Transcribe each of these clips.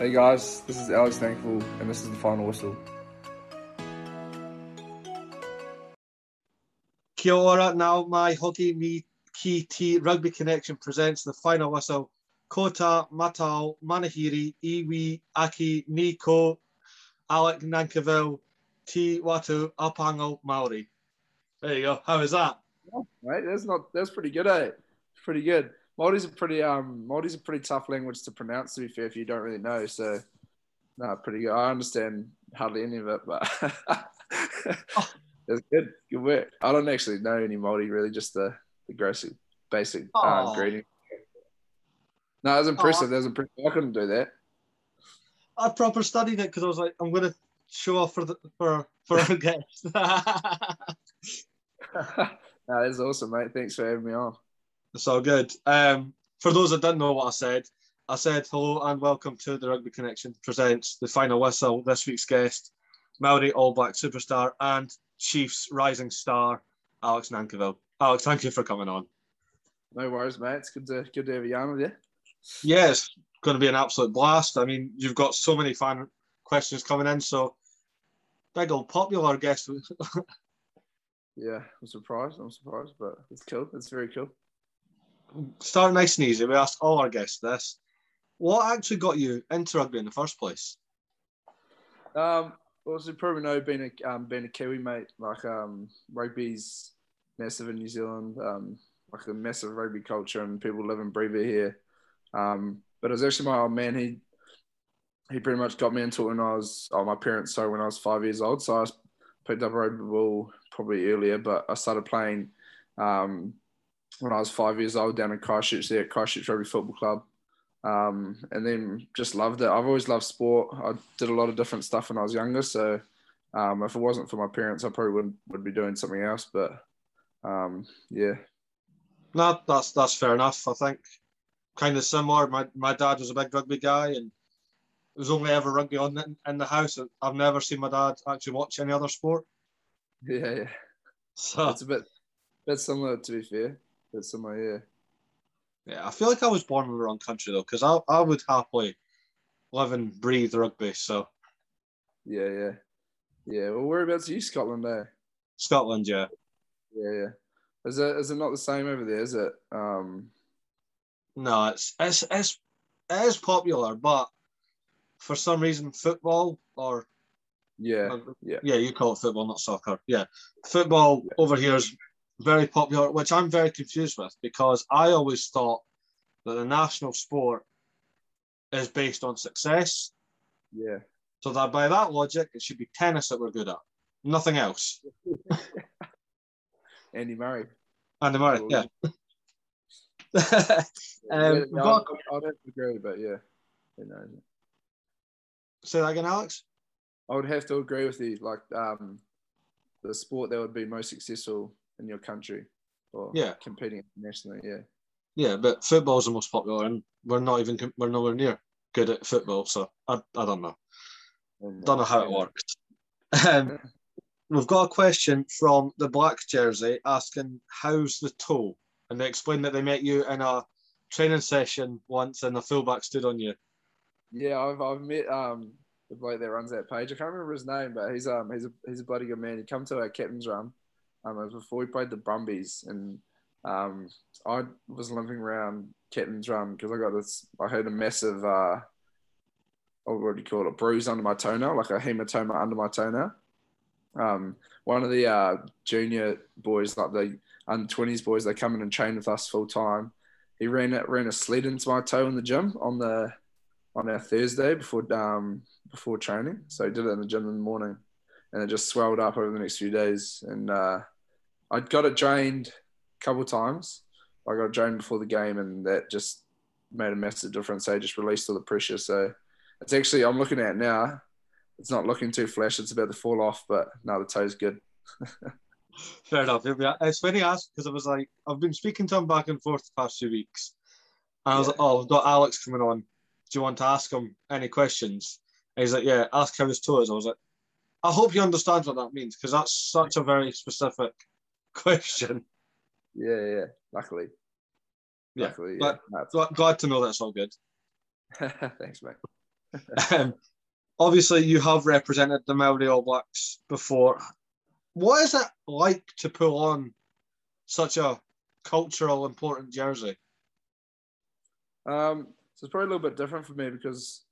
Hey guys, this is Alex Nankivell, and this is the final whistle. Kia ora, now my hockey me ki ti rugby connection presents the final whistle. Kota, Matau, Manahiri, Iwi, Aki, Nico, Alec Nankivell, T Watu, Apango, Maori. There you go. How is that? Right, that's not that's pretty good, eh? Pretty good. Māori's a pretty um Māori's a pretty tough language to pronounce. To be fair, if you don't really know, so no, pretty good. I understand hardly any of it, but that's good. Good work. I don't actually know any Maldi really, just the the basic basic uh, greeting. No, that was impressive. That was impressive. I couldn't do that. I proper studied it because I was like, I'm going to show off for the for for our guest. no, that's awesome, mate. Thanks for having me on. It's all good. Um, for those that didn't know what I said, I said hello and welcome to the Rugby Connection presents the final whistle. This week's guest, Maori All Black superstar and Chiefs rising star, Alex Nankivell. Alex, thank you for coming on. No worries, mate. It's good to good to have you yarn with you. Yeah, it's going to be an absolute blast. I mean, you've got so many fan questions coming in, so big old popular guest. yeah, I'm surprised. I'm surprised, but it's cool. It's very cool. Start nice and easy. We asked all our guests this. What actually got you into rugby in the first place? Um, well, as you probably know, being a um, being a Kiwi mate, like um, rugby's massive in New Zealand. Um, like a massive rugby culture, and people live and breathe it here. Um, but it was actually my old man. He he pretty much got me into it when I was oh my parents so when I was five years old. So I picked up rugby ball probably earlier, but I started playing um, when I was five years old down in Christchurch there at Christchurch Rugby Football Club. Um, and then just loved it. I've always loved sport. I did a lot of different stuff when I was younger. So um, if it wasn't for my parents, I probably would would be doing something else. But um, yeah. No, that's that's fair enough. I think kind of similar. My my dad was a big rugby guy, and it was only ever rugby on in, in the house. I've never seen my dad actually watch any other sport. Yeah, yeah. So it's a bit bit similar to be fair. Bit my ear. Yeah, I feel like I was born in the wrong country though, because I I would happily live and breathe rugby. So yeah, yeah, yeah. Well, whereabouts are you, Scotland? There. Eh? Scotland, yeah. Yeah, yeah. Is it is it not the same over there? Is it? Um, no, it's it's it's it is popular, but for some reason, football or yeah, yeah, yeah, you call it football, not soccer. Yeah, football yeah. over here is very popular, which I'm very confused with because I always thought that the national sport is based on success. Yeah. So that by that logic, it should be tennis that we're good at, nothing else. Andy Murray. Andy Murray, yeah. um, got... I, I don't agree, but yeah? Say that again, Alex. I would have to agree with you. Like um, the sport that would be most successful in your country, or yeah, competing internationally. Yeah. Yeah, but football is the most popular, and we're not even we're nowhere near good at football. So I, I don't know. Don't know how it works. Um, we've got a question from the black jersey asking, "How's the toe?" and they explained that they met you in a training session once and a fullback stood on you. Yeah, I've, I've met um, the bloke that runs that page. I can't remember his name, but he's um he's a he's a bloody good man. He come to our captain's run. Um, it was before we played the Brumbies, and um, I was limping around captain's run because I got this. I had a massive uh, what do you call it? A bruise under my toenail, like a hematoma under my toenail. Um, one of the uh, junior boys, like the under twenties boys, they come in and train with us full time. He ran it, ran a sled into my toe in the gym on the on our Thursday before um before training. So he did it in the gym in the morning, and it just swelled up over the next few days. And uh, I got it drained a couple times. I got it drained before the game, and that just made a massive difference. They just released all the pressure. So it's actually I'm looking at now. It's not looking too flash. It's about to fall off, but now the toe's good. Fair enough. It's funny asked because I was like, I've been speaking to him back and forth the past few weeks. And I was yeah. like, oh, I've got Alex coming on. Do you want to ask him any questions? And he's like, yeah, ask how his toe is. I was like, I hope he understands what that means because that's such a very specific question. Yeah, yeah. Luckily. Yeah. Luckily, yeah. Glad, glad to know that's all good. Thanks, mate. um, obviously, you have represented the Maori All Blacks before. What is it like to pull on such a cultural important jersey? Um, so it's probably a little bit different for me because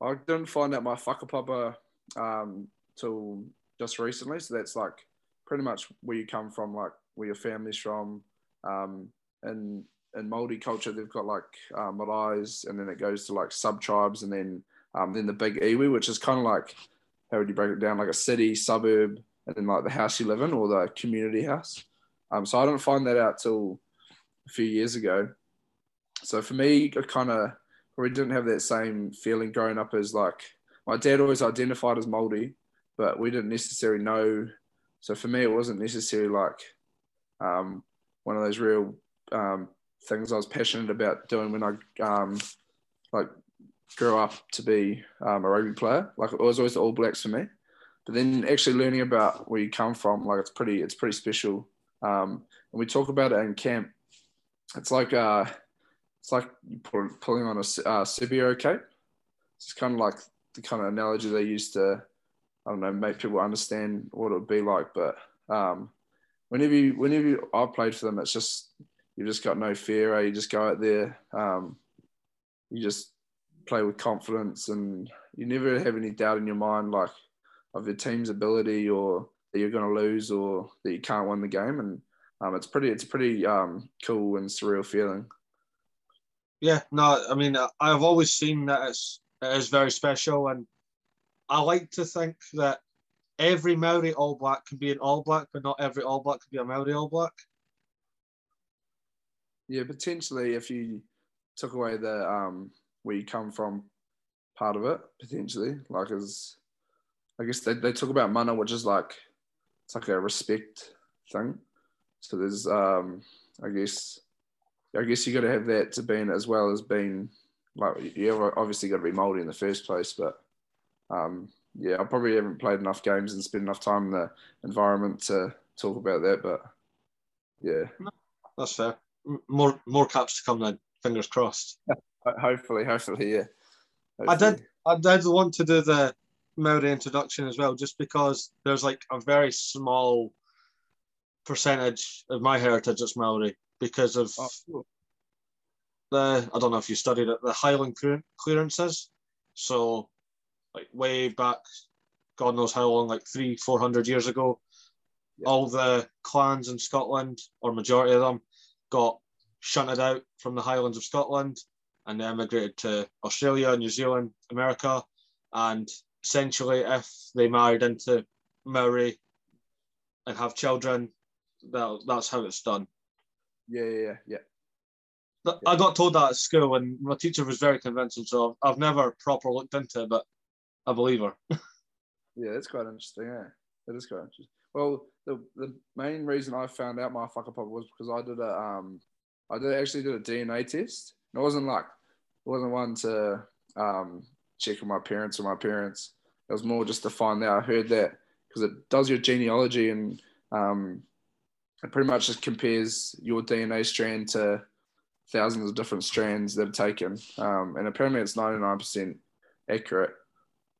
I didn't find out my whakapapa um, till just recently. So that's like pretty much where you come from, like where your family's from. Um, and in Māori culture, they've got like uh, and then it goes to like sub tribes, and then um, then the big iwi, which is kind of like how would you break it down, like a city, suburb, and then like the house you live in or the community house. Um, so I didn't find that out till a few years ago. So for me, I kind of probably didn't have that same feeling growing up as like my dad always identified as Māori, but we didn't necessarily know. So for me, it wasn't necessarily like um, one of those real um, things I was passionate about doing when I um, like grew up to be um, a rugby player. Like it was always the All Blacks for me. But then actually learning about where you come from, like it's pretty, it's pretty special. Um, and we talk about it in camp. It's like uh, it's like pulling on a uh, cape. It's kind of like the kind of analogy they used to, I don't know, make people understand what it would be like. But um, whenever you, whenever you, I played for them, it's just you've just got no fear. Eh? You just go out there. Um, you just play with confidence, and you never have any doubt in your mind, like of your team's ability or that you're going to lose or that you can't win the game. And um, it's pretty, it's pretty um, cool and surreal feeling. Yeah, no, I mean, I've always seen that as, is very special, and I like to think that every Maori All Black can be an All Black, but not every All Black can be a Maori All Black. Yeah, potentially if you took away the um where you come from part of it, potentially. Like as I guess they, they talk about mana, which is like it's like a respect thing. So there's um I guess I guess you got to have that to be in as well as being like you obviously got to be Māori in the first place, but um, yeah, I probably haven't played enough games and spent enough time in the environment to talk about that. But yeah, that's fair more more caps to come then. Fingers crossed. hopefully, hopefully, yeah. Hopefully. I did. I did want to do the Maori introduction as well, just because there's like a very small percentage of my heritage that's Maori because of oh, cool. the. I don't know if you studied it, the Highland clearances. So, like way back, God knows how long, like three, four hundred years ago, yeah. all the clans in Scotland, or majority of them, got shunted out from the Highlands of Scotland and they emigrated to Australia, New Zealand, America. And essentially, if they married into Maori and have children, that, that's how it's done. Yeah, yeah, yeah. yeah. I got told that at school, and my teacher was very convincing. So I've, I've never proper looked into it, but I believer. yeah, that's quite interesting. Yeah, it is quite interesting. Well, the the main reason I found out my whakapapa was because I did a um I did actually did a DNA test. And it wasn't like it wasn't one to um check with my parents or my parents. It was more just to find out. I heard that because it does your genealogy and um it pretty much just compares your DNA strand to thousands of different strands they've taken. Um, and apparently it's 99% accurate.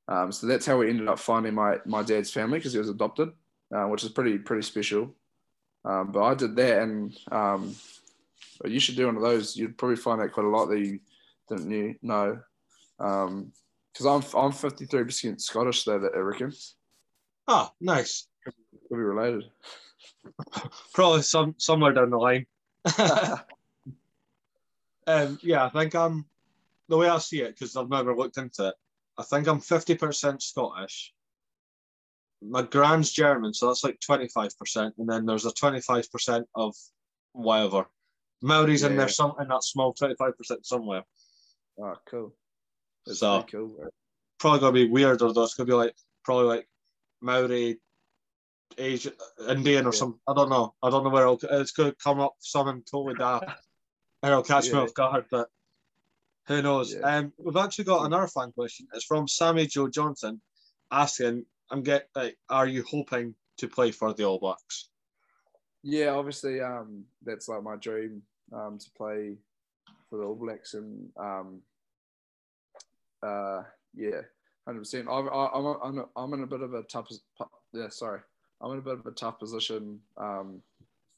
Um, so that's how we ended up finding my, my dad's family because he was adopted uh, which is pretty pretty special. Um, but I did that, and um, you should do one of those. You'd probably find out quite a lot that you didn't you know. Because um, I'm I'm 53 percent Scottish, though. That I reckon. Oh, nice. Could be related. Probably some somewhere down the line. um, yeah, I think I'm the way I see it because I've never looked into it. I think I'm 50% Scottish my grand's German, so that's like 25%. And then there's a 25% of whatever. Maori's yeah, in there, some in that small 25% somewhere. Oh, cool. That's so, cool. Probably gonna be weird, or though. It's gonna be like probably like Maori, Asian, Indian, or yeah. some. I don't know. I don't know where it'll, it's gonna come up something totally daft, and it'll catch yeah. me off guard. But who knows? Yeah. Um, we've actually got another fan question. It's from Sammy Joe Johnson, asking I'm get like, are you hoping to play for the All Blacks? Yeah, obviously, um, that's like my dream um, to play for the All Blacks, and um, uh, yeah, hundred percent. I'm I'm I'm in a bit of a tough yeah sorry I'm in a bit of a tough position um,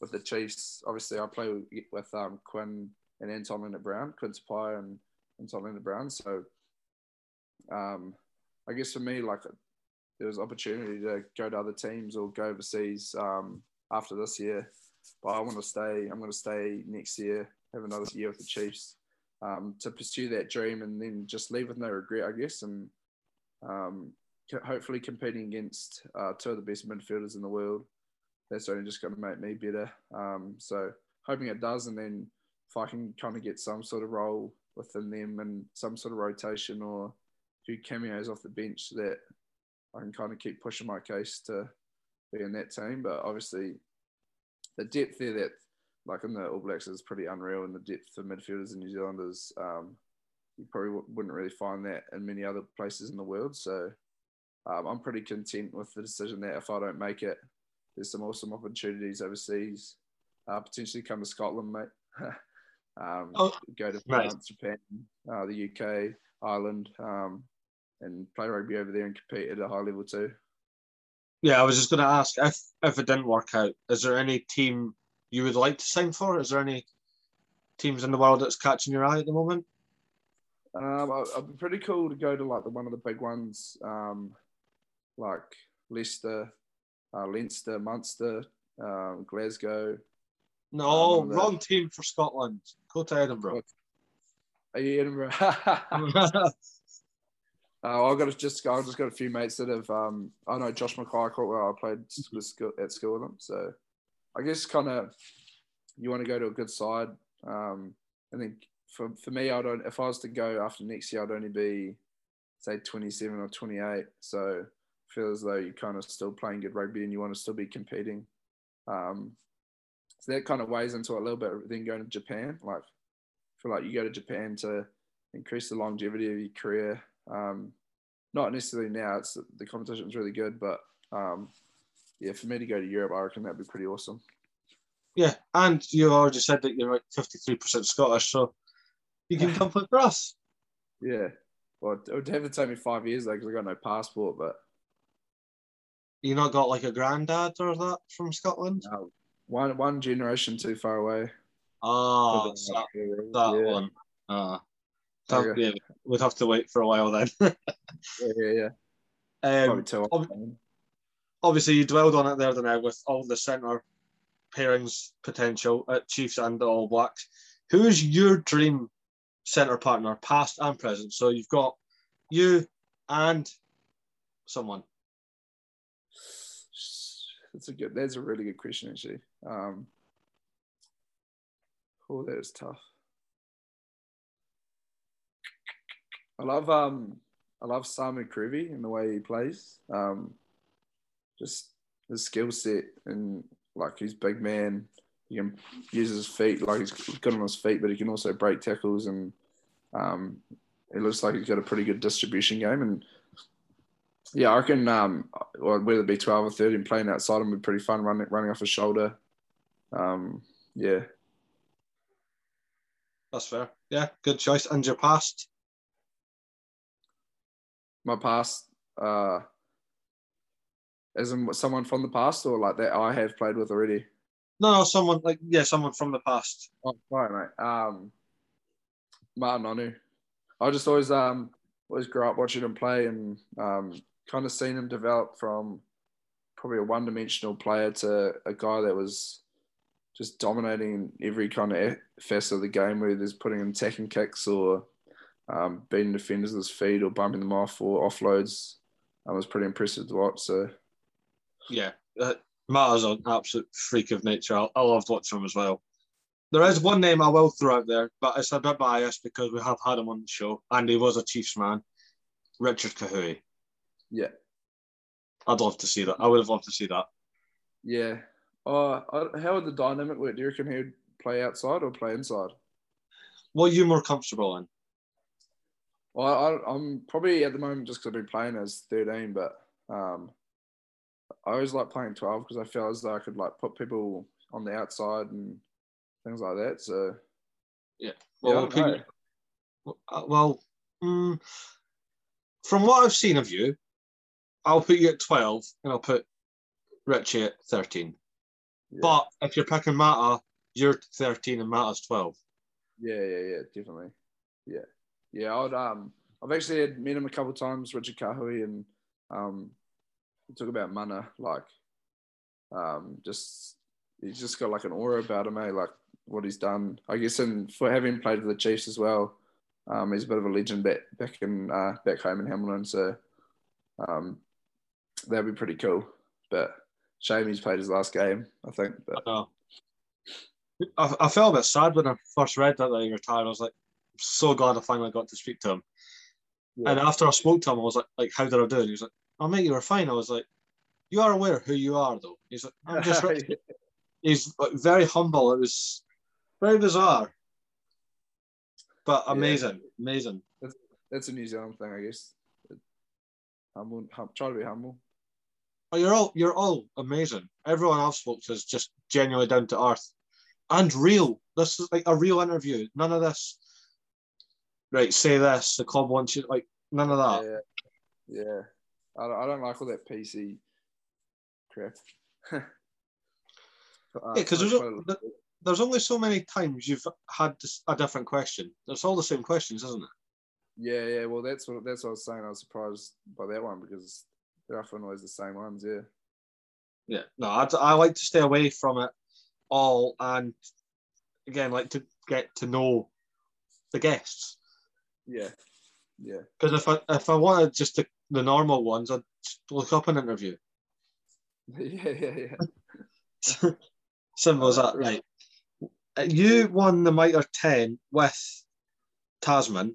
with the Chiefs. Obviously, I play with, with um, Quinn and Anton Lienert-Brown, Quinn Tupaea and Anton Lienert-Brown. So um, I guess for me, like there was opportunity to go to other teams or go overseas um, after this year. But I want to stay. I'm going to stay next year, have another year with the Chiefs um, to pursue that dream, and then just leave with no regret, I guess, and um, hopefully competing against uh, two of the best midfielders in the world. That's only just going to make me better. Um, so hoping it does, and then if I can kind of get some sort of role within them and some sort of rotation or a few cameos off the bench that I can kind of keep pushing my case to be in that team. But obviously, the depth there that like in the All Blacks is pretty unreal, and the depth for midfielders and New Zealanders, um, you probably wouldn't really find that in many other places in the world. So um, I'm pretty content with the decision that if I don't make it, there's some awesome opportunities overseas. Uh, potentially come to Scotland, mate. um, oh, go to France, nice. Japan, uh, the UK, Ireland, um, and play rugby over there and compete at a high level too. Yeah, I was just going to ask if if it didn't work out, is there any team you would like to sign for? Is there any teams in the world that's catching your eye at the moment? Um, I'd be pretty cool to go to like the one of the big ones, um, like Leicester, uh, Leinster, Munster, um, Glasgow. No, um, wrong team for Scotland. Go to Edinburgh. Are you Edinburgh? Uh, I've got just I've just got a few mates that have um, I know Josh McKay quite well. I played with school, at school with them, so I guess kind of you want to go to a good side. Um, I think for for me, I don't. If I was to go after next year, I'd only be say 27 or 28. So I feel as though you're kind of still playing good rugby and you want to still be competing. Um, so that kind of weighs into it a little bit. Then going to Japan, like I feel like you go to Japan to increase the longevity of your career. Um, not necessarily now. It's the competition is really good, but um, yeah, for me to go to Europe, I reckon that'd be pretty awesome. Yeah, and you already said that you're like fifty three percent Scottish, so you can come play for us. Yeah, well, it would have to take me five years though, because I got no passport. But you not got like a granddad or that from Scotland? No, one one generation too far away. Oh, that, that yeah. one. Uh, that, yeah, we'd have to wait for a while then. yeah, yeah, yeah. Um, ob- obviously, you dwelled on it there the now with all the centre pairings potential at Chiefs and the All Blacks. Who is your dream centre partner, past and present? So you've got you and someone. That's a good. That's a really good question, actually. Um, oh, that is tough. I love um I love Samu Kerevi and the way he plays. Um, just his skill set and like he's big man. He can use his feet like he's good on his feet, but he can also break tackles and um, it looks like he's got a pretty good distribution game. And yeah, I reckon um, whether it be twelve or thirteen, playing outside him would be pretty fun. Running running off his shoulder. Um, yeah, that's fair. Yeah, good choice. And your past my past, uh, as in someone from the past, or like that I have played with already? No, no, someone like yeah, someone from the past. Oh, right, mate. Um, Ma'a Nonu. I just always um always grew up watching him play and um kind of seen him develop from probably a one-dimensional player to a guy that was just dominating every kind of facet of the game, whether he's putting in attacking kicks or um, beating defenders with his feet or bumping them off or offloads. I was pretty impressive to watch. So, yeah, uh, an absolute freak of nature. I, I loved watching him as well. There is one name I will throw out there, but it's a bit biased because we have had him on the show and he was a Chiefs man. Richard Kahui. Yeah. I'd love to see that. I would have loved to see that. Yeah. Uh, how would the dynamic work? Do you reckon he'd play outside or play inside? What are you more comfortable in? Well, I, am probably at the moment just because I've been playing as 13, but um, I always like playing 12 because I feel as though I could like put people on the outside and things like that. So, yeah. Well, yeah, well, uh, well mm, from what I've seen of you, I'll put you at 12 and I'll put Richie at 13. Yeah. But if you're picking Ma'a, you're 13 and Ma'a's 12. Yeah, yeah, yeah, definitely. Yeah, yeah. I'd um, I've actually had met him a couple of times, Richard Kahui, and um, talk about mana, like, um, just he's just got like an aura about him, eh? Like what he's done, I guess, and for having played for the Chiefs as well, um, he's a bit of a legend back back in uh, back home in Hamilton, so um, that'd be pretty cool. But shame he's played his last game, I think. But I. I, I felt a bit sad when I first read that, that he retired. I was like, so glad I finally got to speak to him. yeah, And after I spoke to him, I was like, like, how did I do? And he was like, oh, mate, you were fine. I was like, you are aware who you are, though. He's like, I'm just, Richie." he's like, very humble. It was very bizarre, but Yeah. amazing, amazing. that's a New Zealand thing, I guess. Humble, hum, try to be humble. Oh, you're all you're all amazing. Everyone I've spoke to is just genuinely down to earth and real. This is like a real interview. None of this. Right, say this. The club wants you. Like none of that. Yeah, yeah. I don't, I don't like all that PC crap. Uh, Yeah, because there's, quite o- a- th- there's only so many times you've had a different question. It's all the same questions, isn't it? yeah, yeah. Well, that's what that's what I was saying. I was surprised by that one because they're often always the same ones. Yeah, Yeah. No, I, I like to stay away from it all, and again, like to get to know the guests. yeah, yeah, Because if I if I wanted just the, the normal ones, I'd look up an interview. yeah, yeah, yeah. Simple as that, right? You won the Mitre 10 with Tasman.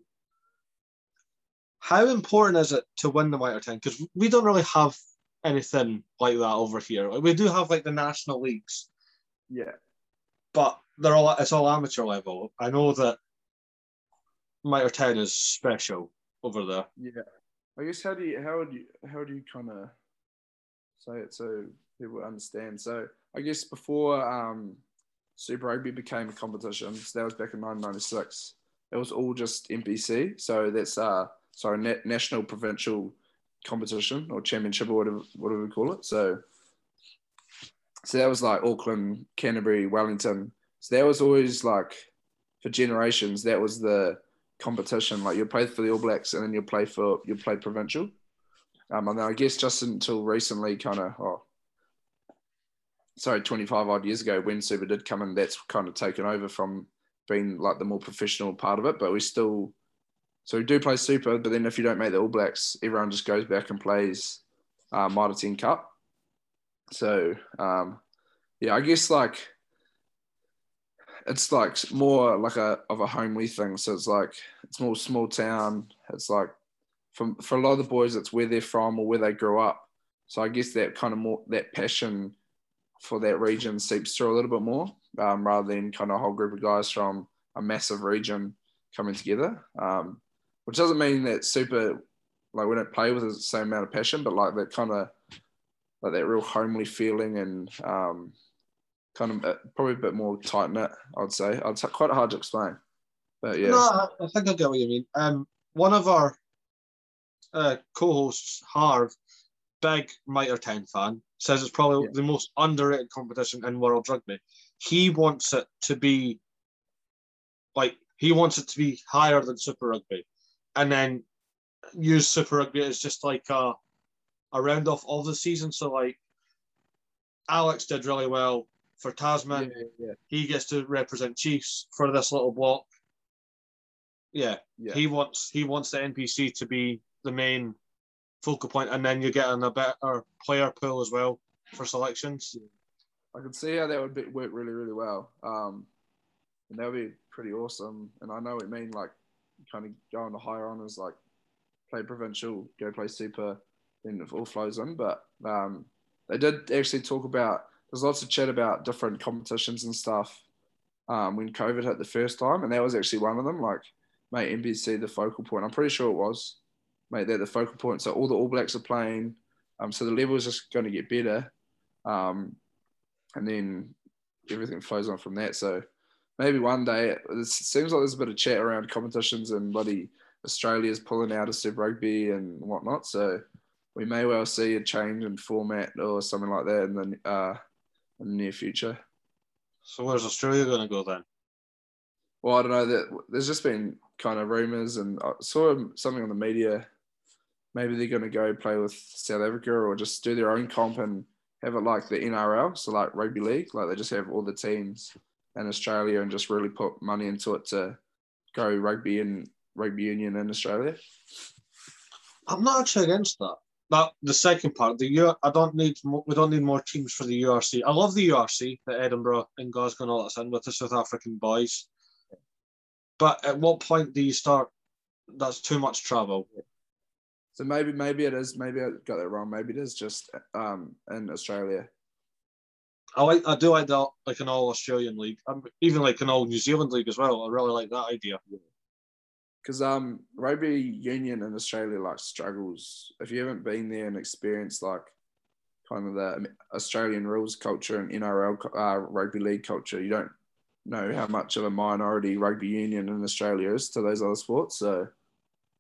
How important is it to win the Mitre 10? Because we don't really have anything like that over here. Like, we do have like the national leagues, Yeah, but they're all it's all amateur level. I know that Mitre 10 is special over there. yeah. I guess how do you how would you how do you kind of say it so people understand? So I guess before um, Super Rugby became a competition, so that was back in 1996. It was all just NPC. So that's uh sorry na- national provincial competition or championship or whatever whatever we call it. So so that was like Auckland, Canterbury, Wellington. So that was always like for generations. That was the competition. Like you play for the All Blacks and then you play for you play provincial. Um, and then I guess just until recently, kind of oh, sorry, twenty five odd years ago when Super did come in, that's kind of taken over from being like the more professional part of it. But we still, so we do play Super. But then if you don't make the All Blacks, everyone just goes back and plays uh, Mitre Ten Cup. So um, yeah, I guess like it's like more like a of a homely thing. So it's like it's more small town. It's like from for a lot of the boys, it's where they're from or where they grew up. So I guess that kind of more that passion for that region seeps through a little bit more, um, rather than kind of a whole group of guys from a massive region coming together. Um, which doesn't mean that super like we don't play with the same amount of passion, but like that kind of like that real homely feeling and um, kind of uh, probably a bit more tight knit. I'd say. It's quite hard to explain, but yeah, No, I, think I get what you mean. Um, one of our uh, co-hosts, Harv, big Mitre 10 fan, says it's probably Yeah. the most underrated competition in world rugby. He wants it to be like he wants it to be higher than Super Rugby, and then use Super Rugby as just like a a round off of the season. So like Alex did really well for Tasman yeah, yeah, he gets to represent Chiefs for this little block. Yeah, yeah. he wants he wants the NPC to be the main focal point, and then you're getting a better player pool as well for selections. I could see how that would be, work really, really well. Um, and that would be pretty awesome. And I know it mean, like kind of go on to higher honors, like play provincial, go play super, then it all flows in. But um, they did actually talk about. There's lots of chat about different competitions and stuff um, when COVID hit the first time, and that was actually one of them. Like, mate, NPC the focal point. I'm pretty sure it was, mate. They're the focal point. So all the All Blacks are playing. Um, so the level is just going to get better. Um, and then everything flows on from that. So maybe one day it seems like there's a bit of chat around competitions and bloody Australia's pulling out of Super Rugby and whatnot. So we may well see a change in format or something like that in the uh, in the near future. So where's Australia going to go then? Well, I don't know. That there's just been kind of rumours, and I saw something on the media. Maybe they're going to go play with South Africa or just do their own comp and have it like the NRL, so like rugby league, like they just have all the teams in Australia and just really put money into it to go rugby and rugby union in Australia. I'm not actually against that. That the second part, the U, I don't need more, we don't need more teams for the URC. I love the URC, the Edinburgh and Glasgow and all that's in with the South African boys. But at what point do you start? That's too much travel. So maybe maybe it is. Maybe I got that wrong. Maybe it is just um, in Australia. I like. I do like that, like an all Australian league, um, even like an all New Zealand league as well. I really like that idea. Because um, rugby union in Australia like struggles. If you haven't been there and experienced like kind of the Australian rules culture and NRL uh, rugby league culture, you don't know how much of a minority rugby union in Australia is to those other sports. So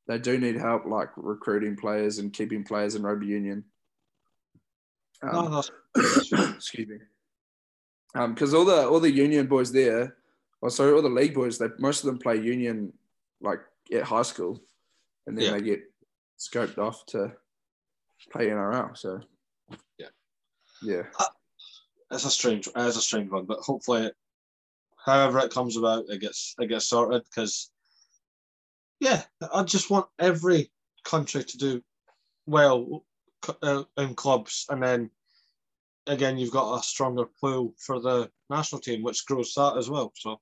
they do need help, like recruiting players and keeping players in rugby union. Um, excuse me. Because um, all the all the union boys there, or sorry, all the league boys, they most of them play union like at high school, and then yeah. they get scoped off to play NRL. So yeah, yeah, uh, it's a strange, it's a strange one, but hopefully, however it comes about, it gets it gets sorted because yeah, I just want every country to do well uh, in clubs, and then again, you've got a stronger pool for the national team, which grows that as well. So,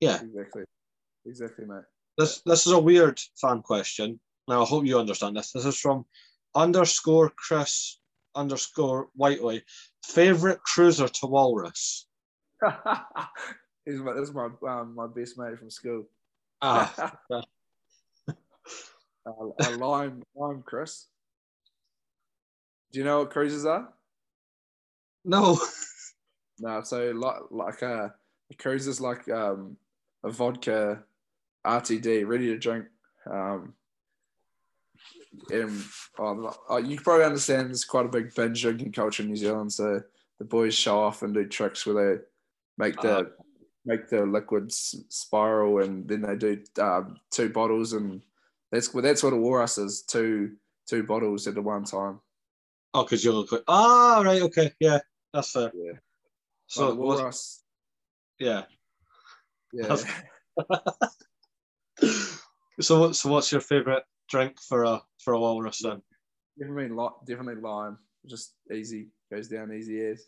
yeah, exactly, exactly, mate. This this is a weird fan question. Now, I hope you understand this. This is from underscore Chris underscore Whiteley. Favorite cruiser to Walrus. He's my, this is my um, my best mate from school. Ah, uh, a lime, lime, Chris. Do you know what cruises are? No. no, so like like a, uh, a cruise is like um, a vodka RTD, ready to drink. Um, and oh, you probably understand there's quite a big binge drinking culture in New Zealand. So the boys show off and do tricks where they make the uh, make the liquids spiral, and then they do um, two bottles and that's well, that's what a walrus is. Two two bottles at the one time. Oh, because you look like ah right, okay, yeah, that's fair. Yeah. So like walrus. Yeah. Yeah. so so what's your favorite drink for a for a walrus then? Definitely, definitely lime. Just easy, goes down easy as.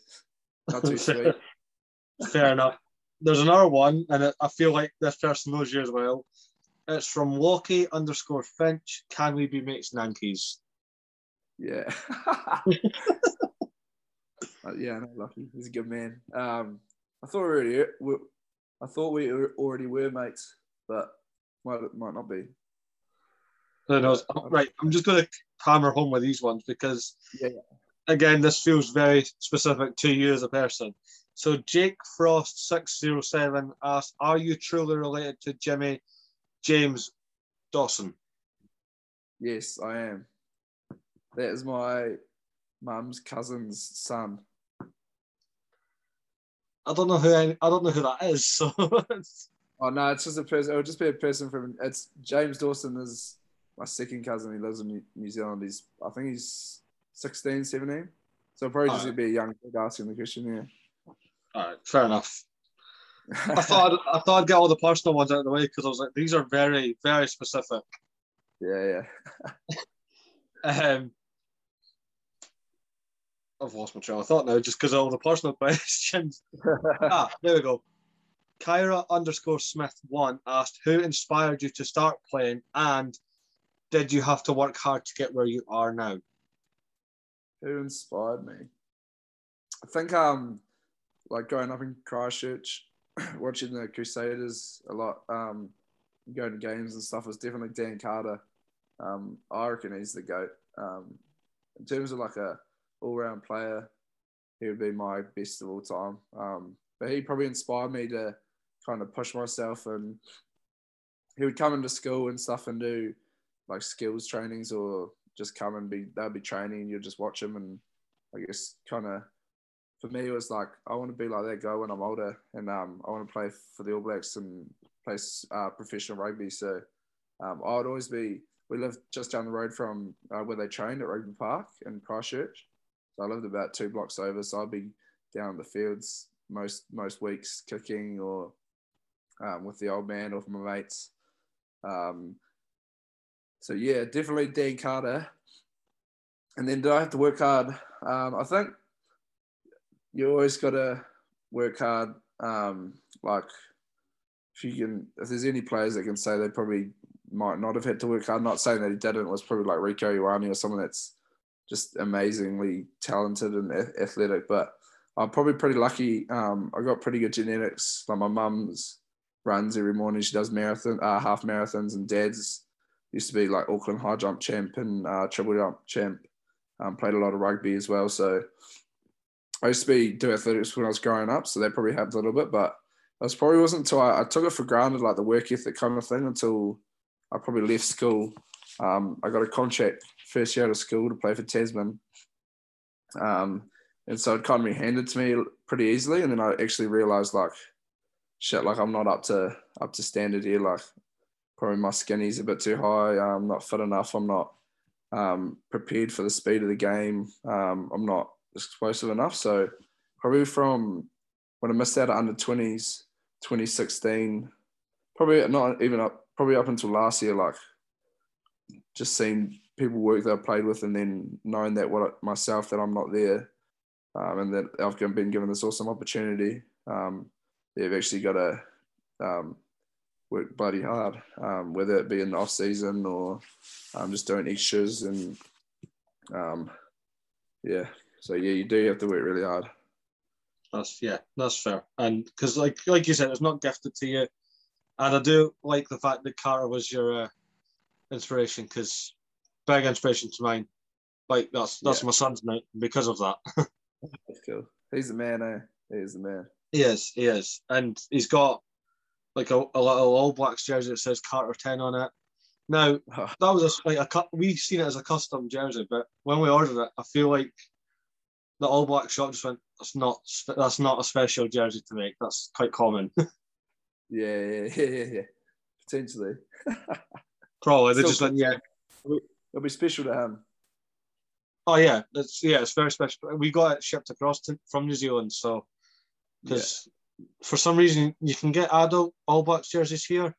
Not too sweet. Fair enough. There's another one, and I feel like this person knows you as well. It's from Walkie underscore Finch. Can we be mates Nankies? Yeah. uh, yeah, no, lucky. He's a good man. Um, I thought we already, we, I thought we already were mates, but might might not be. Who knows? Right, I'm just going to hammer home with these ones because, yeah. again, this feels very specific to you as a person. So Jake Frost six zero seven asked, "Are you truly related to Jimmy James Dawson. Yes, I am. That is my mum's cousin's son. I don't know who I, I don't know who that is. So. oh no, it's just a person. It would just be a person from. It's James Dawson is my second cousin. He lives in New Zealand. He's I think he's 16, 17. So probably just right. be a young kid asking the question. Yeah. All right, fair enough. I thought I thought I'd get all the personal ones out of the way because I was like, these are very, very specific. Yeah, yeah. um, I've lost my trail of thought now just because of all the personal questions. ah, there we go. Kyra underscore Smith one asked, "Who inspired you to start playing, and did you have to work hard to get where you are now?" Who inspired me? I think um, like growing up in Christchurch, watching the Crusaders a lot, um, going to games and stuff was definitely Dan Carter. Um, I reckon he's the goat. Um, in terms of like a all-round player, he would be my best of all time. Um, but he probably inspired me to kind of push myself, and he would come into school and stuff and do like skills trainings or just come and be they'll be training and you just watch him and I guess kind of for me it was like I want to be like that guy when I'm older and um, I want to play for the All Blacks and play uh, professional rugby. So um, I'd always be we lived just down the road from uh, where they trained at Rugby Park in Christchurch so I lived about two blocks over so I'd be down in the fields most most weeks kicking or um, with the old man or my mates um, so yeah, definitely Dan Carter. And then do I have to work hard? Um, I think you always got to work hard. Um, like if you can, if there's any players that can say they probably might not have had to work hard. Not saying that he didn't. It was probably like Rieko Ioane or someone that's just amazingly talented and athletic. But I'm probably pretty lucky. Um, I got pretty good genetics. Like my mum's runs every morning. She does marathon, uh, half marathons, and dad's used to be like Auckland high jump champ and uh, triple jump champ. Um, played a lot of rugby as well. So I used to be do athletics when I was growing up, so that probably helped a little bit. But I was probably wasn't until I, I, took it for granted, like the work ethic kind of thing, until I probably left school. Um, I got a contract first year out of school to play for Tasman. Um, and so it kind of be handed to me pretty easily. And then I actually realized like, shit, like I'm not up to up to standard here. Like probably my skinny's a bit too high. I'm not fit enough. I'm not um, prepared for the speed of the game. Um, I'm not explosive enough. So probably from when I missed out at under 20s, 2016, probably not even up, probably up until last year, like just seeing people work that I played with and then knowing that what myself that I'm not there um, and that I've been given this awesome opportunity. Um, they've actually got to um, work bloody hard, um, whether it be in the off season or um, just doing extras and um, yeah. So yeah, you do have to work really hard. That's yeah, that's fair. And because like like you said, it's not gifted to you, and I do like the fact that Carter was your uh, inspiration because big inspiration to mine. Like that's that's yeah. my son's name because of that. that's cool. He's the man, eh? He's the man. He is, he is, and he's got like a, a little All Blacks jersey that says Carter Ten on it. Now that was a, like a we seen it as a custom jersey, but when we ordered it, I feel like the All Black shop just went, "That's not that's not a special jersey to make. That's quite common." yeah, yeah, yeah, yeah, yeah. potentially. Probably they just went, "Yeah, it'll be special to him." Oh yeah, it's yeah, it's very special. We got it shipped across to, from New Zealand, so because for some reason you can get adult All Blacks jerseys here,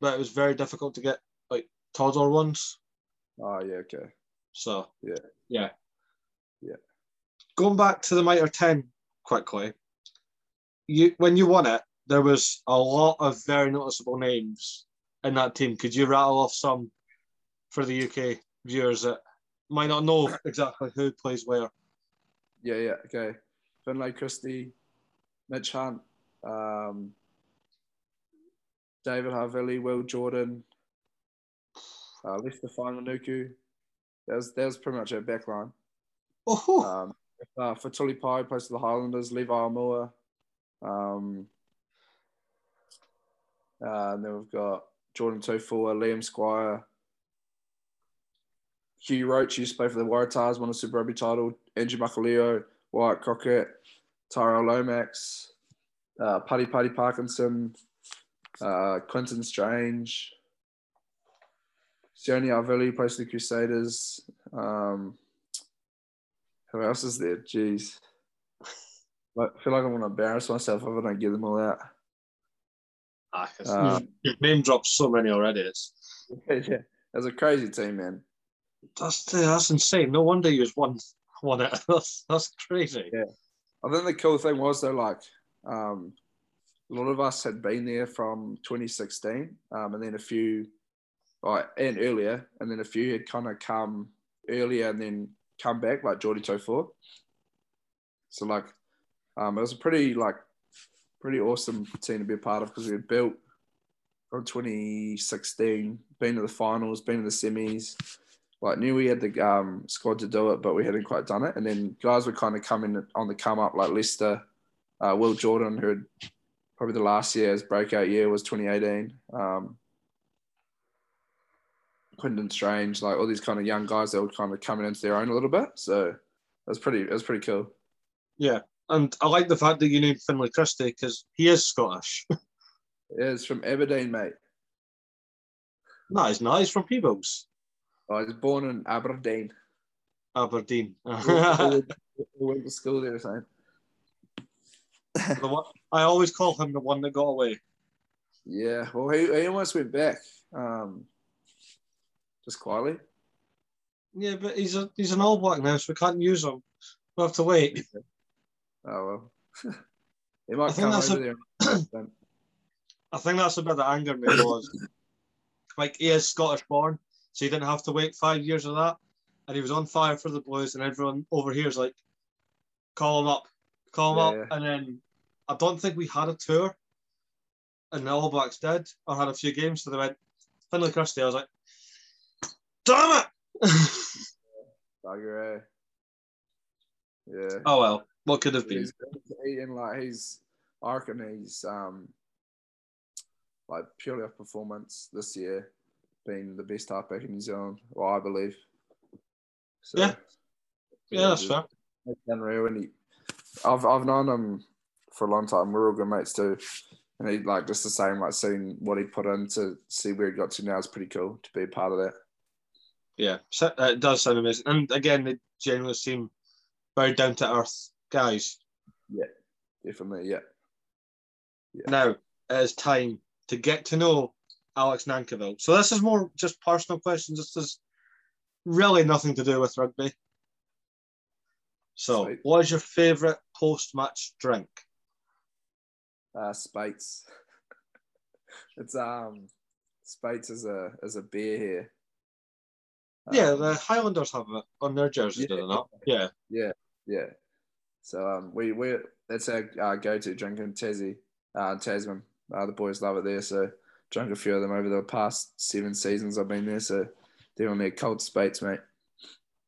but it was very difficult to get like toddler ones. Oh yeah, okay. So yeah, yeah, yeah. Going back to the Mitre Ten quickly, you when you won it, there was a lot of very noticeable names in that team. Could you rattle off some for the UK viewers that might not know exactly who plays where? Yeah, yeah, okay. Finlay Christie, Mitch Hunt, um, David Havili, Will Jordan, uh, Leicester Fainga'anuku. That was, that was pretty much our backline. Oh. Um, uh, Fetuli Paea, plays for the Highlanders, Levi Aumua. Um, uh, and then we've got Jordan Taufua, Liam Squire, Hugh Roach used to play for the Waratahs, won a Super Rugby title, Andrew Makalio, Wyatt Crockett, Tyrell Lomax, uh, Pari Pari Parkinson, uh, Quinton Strange, Sione Havili plays for the Crusaders. Um, who else is there? Jeez. I feel like I'm going to embarrass myself if I don't get them all out. Ah, uh, you've name dropped so many already. It's... yeah, it's a crazy team, man. That's that's insane. No wonder you just won won it. That's that's crazy. Yeah. I think the cool thing was though, like um, a lot of us had been there from 2016, um, and then a few, like, and earlier, and then a few had kind of come earlier and then come back, like Jordy Taufua. So like, um, it was a pretty like pretty awesome team to be a part of because we were built from 2016, been to the finals, been to the semis, like knew we had the um, squad to do it, but we hadn't quite done it. And then guys were kind of coming on the come up, like Leicester, uh, Will Jordan, who had probably the last year, his breakout year was 2018. Um, Strange, like all these kind of young guys that were kind of coming into their own a little bit. So that's pretty. That's pretty cool. Yeah, and I like the fact that you named Finlay Christie because he is Scottish. yeah, it's from Aberdeen, mate. No, he's not. He's from Peebles. Oh, I was born in Aberdeen. Aberdeen. we went to school there, same. the one, I always call him the one that got away. Yeah, well, he, he almost went back, um, just quietly. Yeah, but he's a he's an All Black now, so we can't use him. We'll have to wait. Oh well. he might I think come that's over a- there. I think that's a bit that angered me was like he is Scottish born, so he didn't have to wait five years of that, and he was on fire for the Blues, and everyone over here is like, call him up, call him Yeah. up, and then I don't think we had a tour, and the All Blacks did, or had a few games, so they went Finlay Christie. I was like, damn it! Bugger, eh? Yeah. oh well, what could have been? He's eating like he's. I reckon he's um. Like purely off performance this year, being the best halfback in New Zealand, well, I believe. So, Yeah. Yeah, that's fair. It's unreal, and he, I've I've known him for a long time. We're all good mates too, and he like just the same. Like seeing what he put in to see where he got to now is pretty cool to be a part of that. Yeah, so, uh, it does sound amazing. And again, they generally seem very down to earth guys. Yeah, definitely, yeah. Now it is time to get to know Alex Nankivell. So this is more just personal questions. This is really nothing to do with rugby. So, Sweet. what is your favourite post-match drink? Uh, Speight's. it's um, Speight's is a is a beer here. yeah, Um, the Highlanders have it on their jerseys, do they not? Yeah. Yeah. So um, we we that's our uh, go-to drink in Tassie, uh, Tasman. Uh, the boys love it there. So drunk a few of them over the past seven seasons I've been there. So they're definitely a cold Speight's, mate.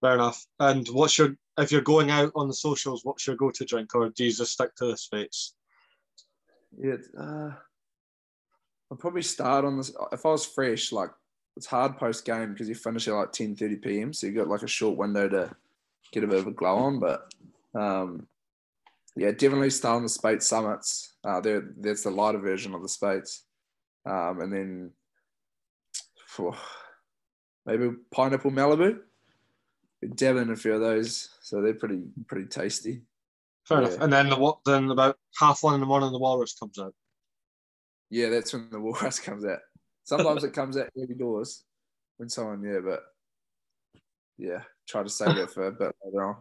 Fair enough. And what's your if you're going out on the socials, what's your go-to drink, or do you just stick to the space? Yeah. Uh, I'll probably start on this. If I was fresh, like it's hard post game because you finish at like 10 30 p.m. So you got like a short window to get a bit of a glow on. But um, yeah, definitely start on the Speight's Summits. Uh, there, that's the lighter version of the Speight's. Um, and then phew, maybe pineapple Malibu. Dab in a few of those, so they're pretty pretty tasty. Fair Yeah. enough. And then the what? Then about half one in the morning, the walrus comes out. Yeah, that's when the walrus comes out. Sometimes it comes out early doors when someone, yeah, but yeah, try to save it for a bit later on.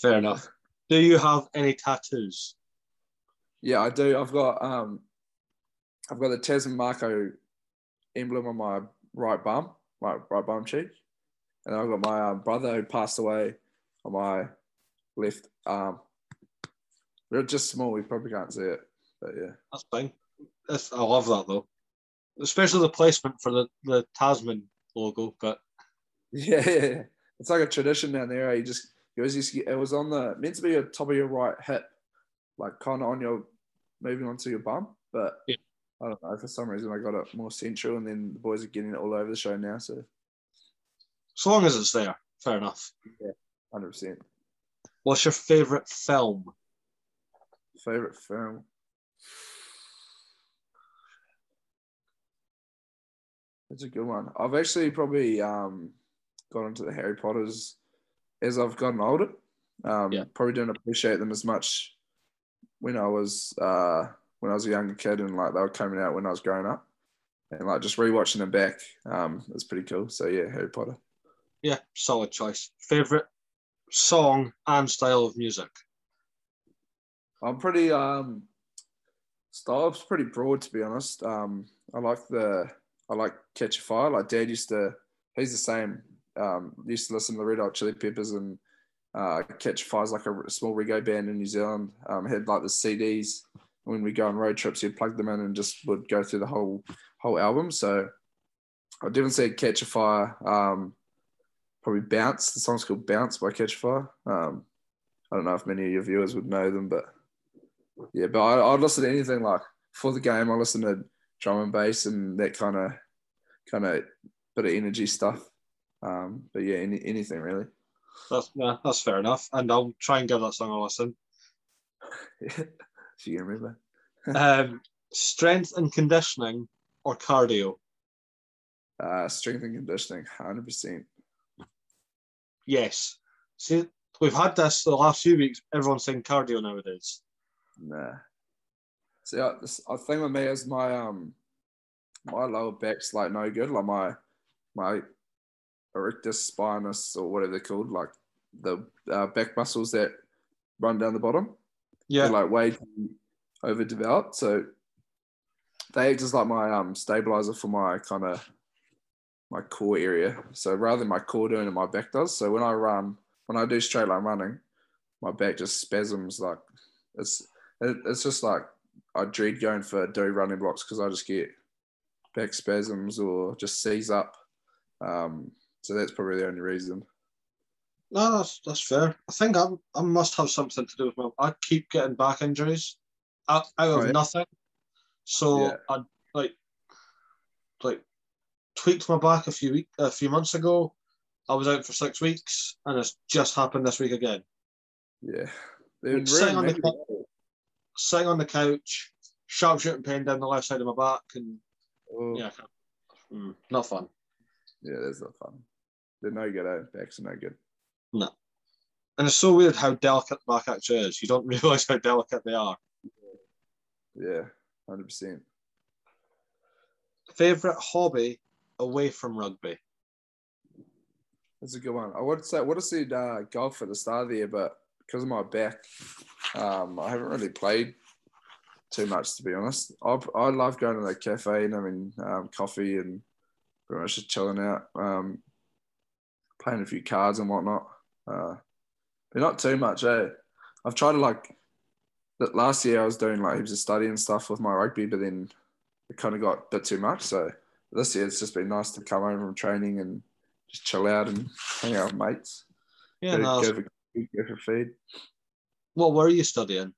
Fair enough. Do you have any tattoos? Yeah, I do. I've got um, I've got the Tasman Mako emblem on my right bum, my right bum cheek, and I've got my um, brother who passed away on my left arm. They're just small. You probably can't see it, but yeah. That's fine. That's, I love that though, especially the placement for the, the Tasman logo. But Yeah, yeah, yeah. It's like a tradition down there. eh? You just used to get, it was on the meant to be at top of your right hip, like kind of on your moving onto your bum. But Yeah. I don't know for some reason I got it more central, and then the boys are getting it all over the show now. So as long as it's there, fair enough. Yeah, hundred percent What's your favourite film? favorite film. That's a good one. I've actually probably um, got into the Harry Potters as I've gotten older. Um, Yeah. Probably didn't appreciate them as much when I was uh, when I was a younger kid and like they were coming out when I was growing up, and like just rewatching them back, um, it's pretty cool. So yeah, Harry Potter. Yeah, solid choice. Favourite song and style of music? I'm pretty um style's pretty broad to be honest. Um I like the I like Katchafire. Like dad used to he's the same. Um used to listen to the Red Hot Chili Peppers and uh Catch Fire's like a small reggae band in New Zealand. Um had like the CDs when we go on road trips you'd plug them in and just would go through the whole whole album. So I definitely say Katchafire. Um probably Bounce. The song's called Bounce by Katchafire. Um I don't know if many of your viewers would know them, but yeah, but I, I'd listen to anything like for the game. I listen to drum and bass and that kind of kind of bit of energy stuff. Um, but yeah, any, anything really. That's yeah, that's fair enough. And I'll try and give that song a listen. if you remember. um, strength and conditioning or cardio? Uh, strength and conditioning, hundred percent. Yes. See, we've had this the last few weeks. Everyone's saying cardio nowadays. Nah. See, I, I think with me is my um my lower back's like no good. Like my my erectus spinous or whatever they're called, like the uh, back muscles that run down the bottom. Yeah. They're like way too overdeveloped. So they act as like my um stabilizer for my kind of my core area. So rather than my core doing it, my back does. So when I run, when I do straight line running, my back just spasms like it's it's just like I dread going for do running blocks because I just get back spasms or just seize up. Um, so that's probably the only reason. No, that's that's fair. I think I I must have something to do with my. I keep getting back injuries out, out of right. nothing. So yeah. I like like tweaked my back a few week a few months ago. I was out for six weeks, and it's just happened this week again. Yeah, like, sitting on the couch, sitting on the couch, sharp shooting pain down the left side of my back, and oh. yeah, mm, not fun. Yeah, that's not fun. They're no good. Eh? Backs are no good. No. And it's so weird how delicate the back actually is. You don't realise how delicate they are. Yeah, hundred percent. Favorite hobby away from rugby. That's a good one. I would say I would have said uh, golf at the start of the year, but because of my back, um, I haven't really played too much to be honest. I I love going to the cafe and having um, coffee and pretty much just chilling out, um, playing a few cards and whatnot. Uh, but not too much, eh? I've tried to like that last year I was doing like heaps of studying stuff with my rugby, but then it kind of got a bit too much. So this year it's just been nice to come home from training and just chill out and hang out with mates. Yeah, go, no, go, go for feed. What were you studying?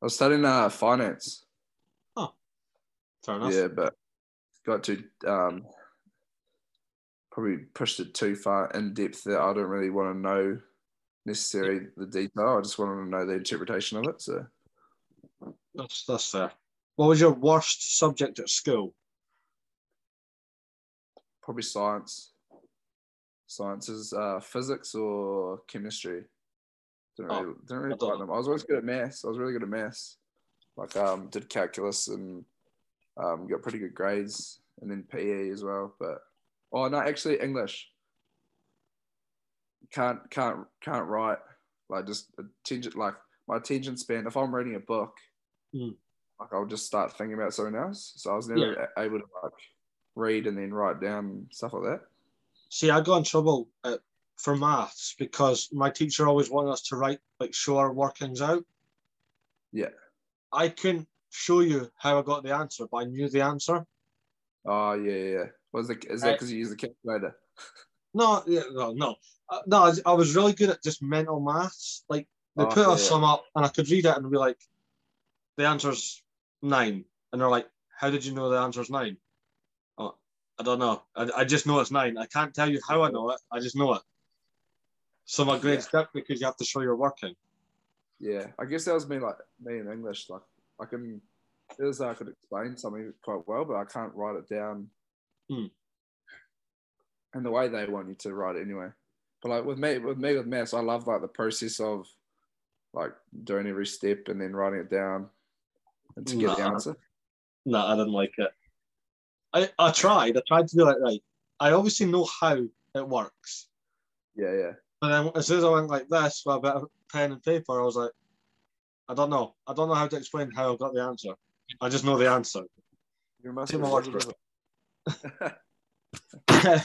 I was studying uh, finance. Oh, fair enough. Yeah, but got to um, probably pushed it too far in depth that I don't really want to know necessarily the detail. I just want to know the interpretation of it. So that's that's fair. What was your worst subject at school? Probably science. Sciences, uh, physics or chemistry. Didn't really, oh, didn't really like them. I was always good at maths. I was really good at maths. Like um, did calculus and um, got pretty good grades, and then PE as well. But Oh no, actually English. Can't can't can't write like just attention like my attention span. If I'm reading a book, mm. like I'll just start thinking about something else. So I was never yeah. able to like read and then write down stuff like that. See, I got in trouble at, uh, for maths because my teacher always wanted us to write like show our workings out. Yeah. I couldn't show you how I got the answer, but I knew the answer. Oh yeah, yeah. Was it is that because you use the calculator? No, no, no, uh, no. I, was really good at just mental maths. Like they oh, put yeah, a sum up, and I could read it and be like, "The answer's nine. and they're like, "How did you know the answer's nine? Oh, I don't know. I, I just know it's nine. I can't tell you how I know it. I just know it. So my grades yeah. because you have to show your working. Yeah, I guess that was me like me in English. Like I can, it was I could explain something quite well, but I can't write it down Hmm. And the way they want you to write it anyway. But like with me, with me with maths, I love like the process of like doing every step and then writing it down and to get the answer. No, I didn't like it. I, I tried. I tried to be like, right, I obviously know how it works. Yeah, yeah. And then as soon as I went like this with a bit of pen and paper, I was like, I don't know. I don't know how to explain how I got the answer. I just know the answer. You must have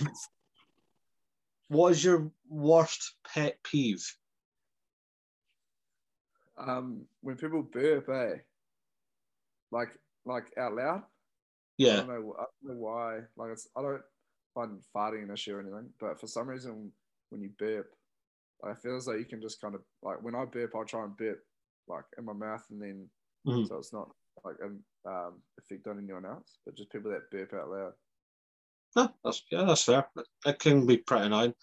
what is your worst pet peeve? Um, when people burp, eh? Like, like out loud. Yeah. I don't know. I don't know why. Like, it's I don't find farting an issue or anything, but for some reason, when you burp, like, it feels like you can just kind of like when I burp, I'll try and burp like in my mouth, and then mm-hmm. so it's not like an um, effect on anyone else, but just people that burp out loud. No, that's yeah, that's fair. It can be pretty annoying.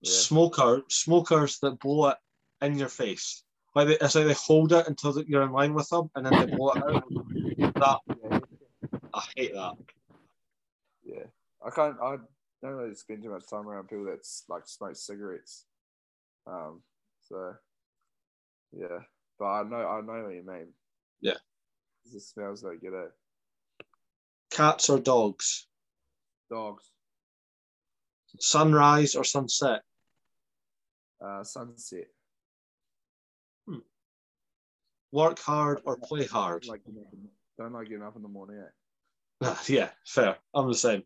Yeah. Smoker, smokers that blow it in your face. Like they, it's like they hold it until you're in line with them, and then they blow it out. That Yeah. I hate that. Yeah. I can't. I don't really spend too much time around people that like smoke cigarettes. Um. So. Yeah, but I know I know what you mean. Yeah. It smells like you know Cats or dogs, dogs. sunrise or sunset. Uh, sunset. Work hard or play hard. Like getting up in- don't like getting up in the morning. Eh? Ah, yeah, fair. I'm the same.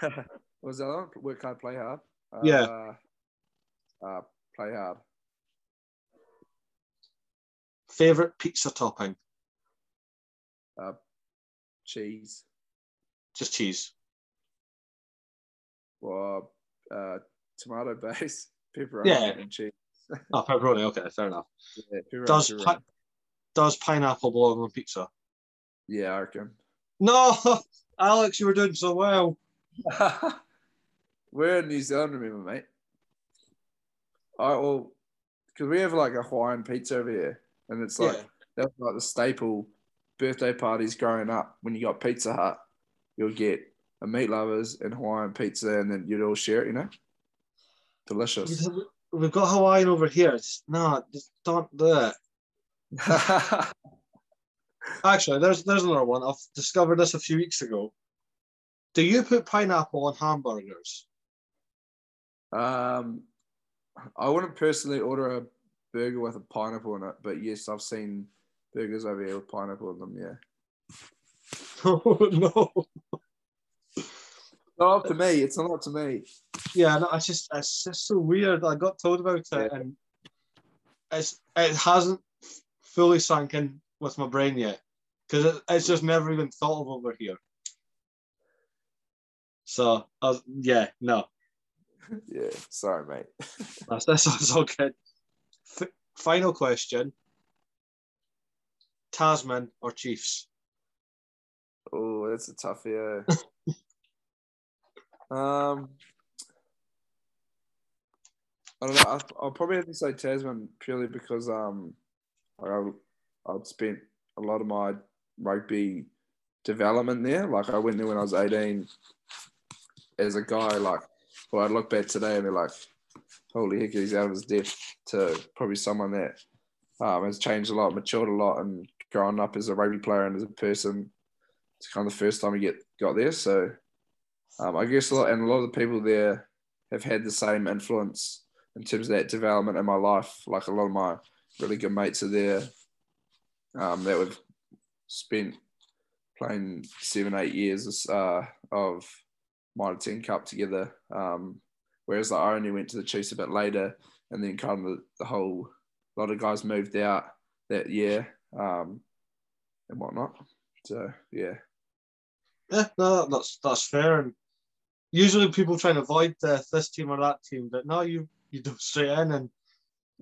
what was that? Work hard, play hard. Uh, Yeah. Uh, play hard. Favorite pizza topping? Uh, cheese. Just cheese. Well, uh, tomato base, pepperoni, Yeah. and cheese. Oh, pepperoni. Okay, fair enough. Yeah, Does pi- does pineapple belong on pizza? yeah, I reckon. No, Alex, you were doing so well. We're in New Zealand, remember, mate. I well, because we have like a Hawaiian pizza over here, and it's like Yeah. that was like the staple birthday parties growing up. When you got Pizza Hut, you'll get a meat lovers and Hawaiian pizza, and then you'd all share it. You know, delicious. We've got Hawaiian over here. Just, no, just don't do it. Actually, there's there's another one. I've discovered this a few weeks ago. Do you put pineapple on hamburgers? um, I wouldn't personally order a burger with a pineapple in it, but yes, I've seen burgers over here with pineapple in them. Yeah, Oh no. Not up to me. It's not up to me. Yeah, no, it's just it's just so weird. I got told about it, Yeah. and it's it hasn't fully sunk in with my brain yet because it, it's just never even thought of over here. So, was, yeah, no, Yeah, sorry, mate. that's that's, that's all good. F- final question: Tasman or Chiefs? Oh, that's a tough yeah. um, I don't know. I, I'll probably have to say Tasman purely because um, I I'd spent a lot of my rugby development there. Like I went there when I was eighteen. As a guy, like, well, I look back today and be like, holy heck, he's out of his depth. To probably someone that um, has changed a lot, matured a lot, and grown up as a rugby player and as a person it's kind of the first time we get got there. So um, I guess a lot and a lot of the people there have had the same influence in terms of that development in my life. Like a lot of my really good mates are there um, that we've spent playing seven, eight years uh, of Mitre 10 Cup together. Um, whereas like, I only went to the Chiefs a bit later and then kind of the, whole, lot of guys moved out that year um, and whatnot. So yeah. Yeah, no, that's that's fair. And usually people try and avoid this team or that team, but now you you dove straight in, and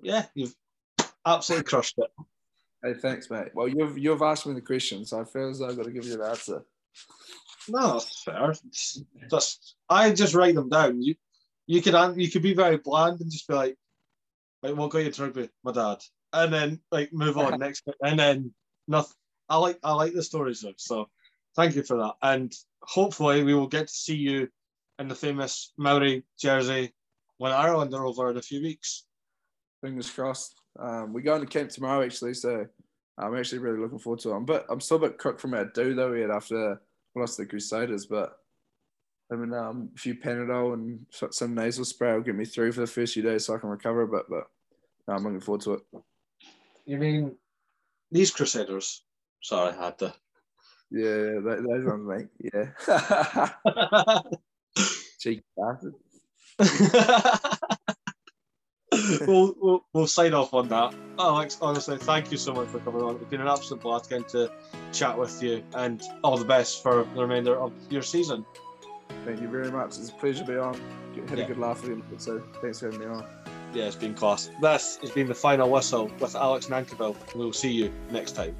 yeah, you've absolutely crushed it. Hey, thanks, mate. Well, you've you've asked me the question, so I feel as though I've got to give you the answer. No, that's fair. It's just I just write them down. You you could you could be very bland and just be like, like what got you to rugby? My dad, and then like move on next, and then nothing. I like I like the stories though, so thank you for that. And hopefully we will get to see you in the famous Maori jersey when Ireland are over in a few weeks. Fingers crossed. Um, we're going to camp tomorrow, actually, so I'm actually really looking forward to it. I'm, but I'm still a bit cooked from our do though we had after we lost the Crusaders, but I mean, um, a few Panadol and some nasal spray will get me through for the first few days so I can recover a bit. But no, I'm looking forward to it. You mean these Crusaders? Sorry, I had to. Yeah, those ones, mate. Yeah. Cheeky bastard. we'll, we'll, we'll sign off on that. Oh, Alex, honestly, thank you so much for coming on. It's been an absolute blast getting to chat with you, and all the best for the remainder of your season. Thank you very much. It's a pleasure to be on. Had Yeah. a good laugh with you, so thanks for having me on. Yeah, it's been class. This has been the final whistle with Alex Nankivell. We'll see you next time.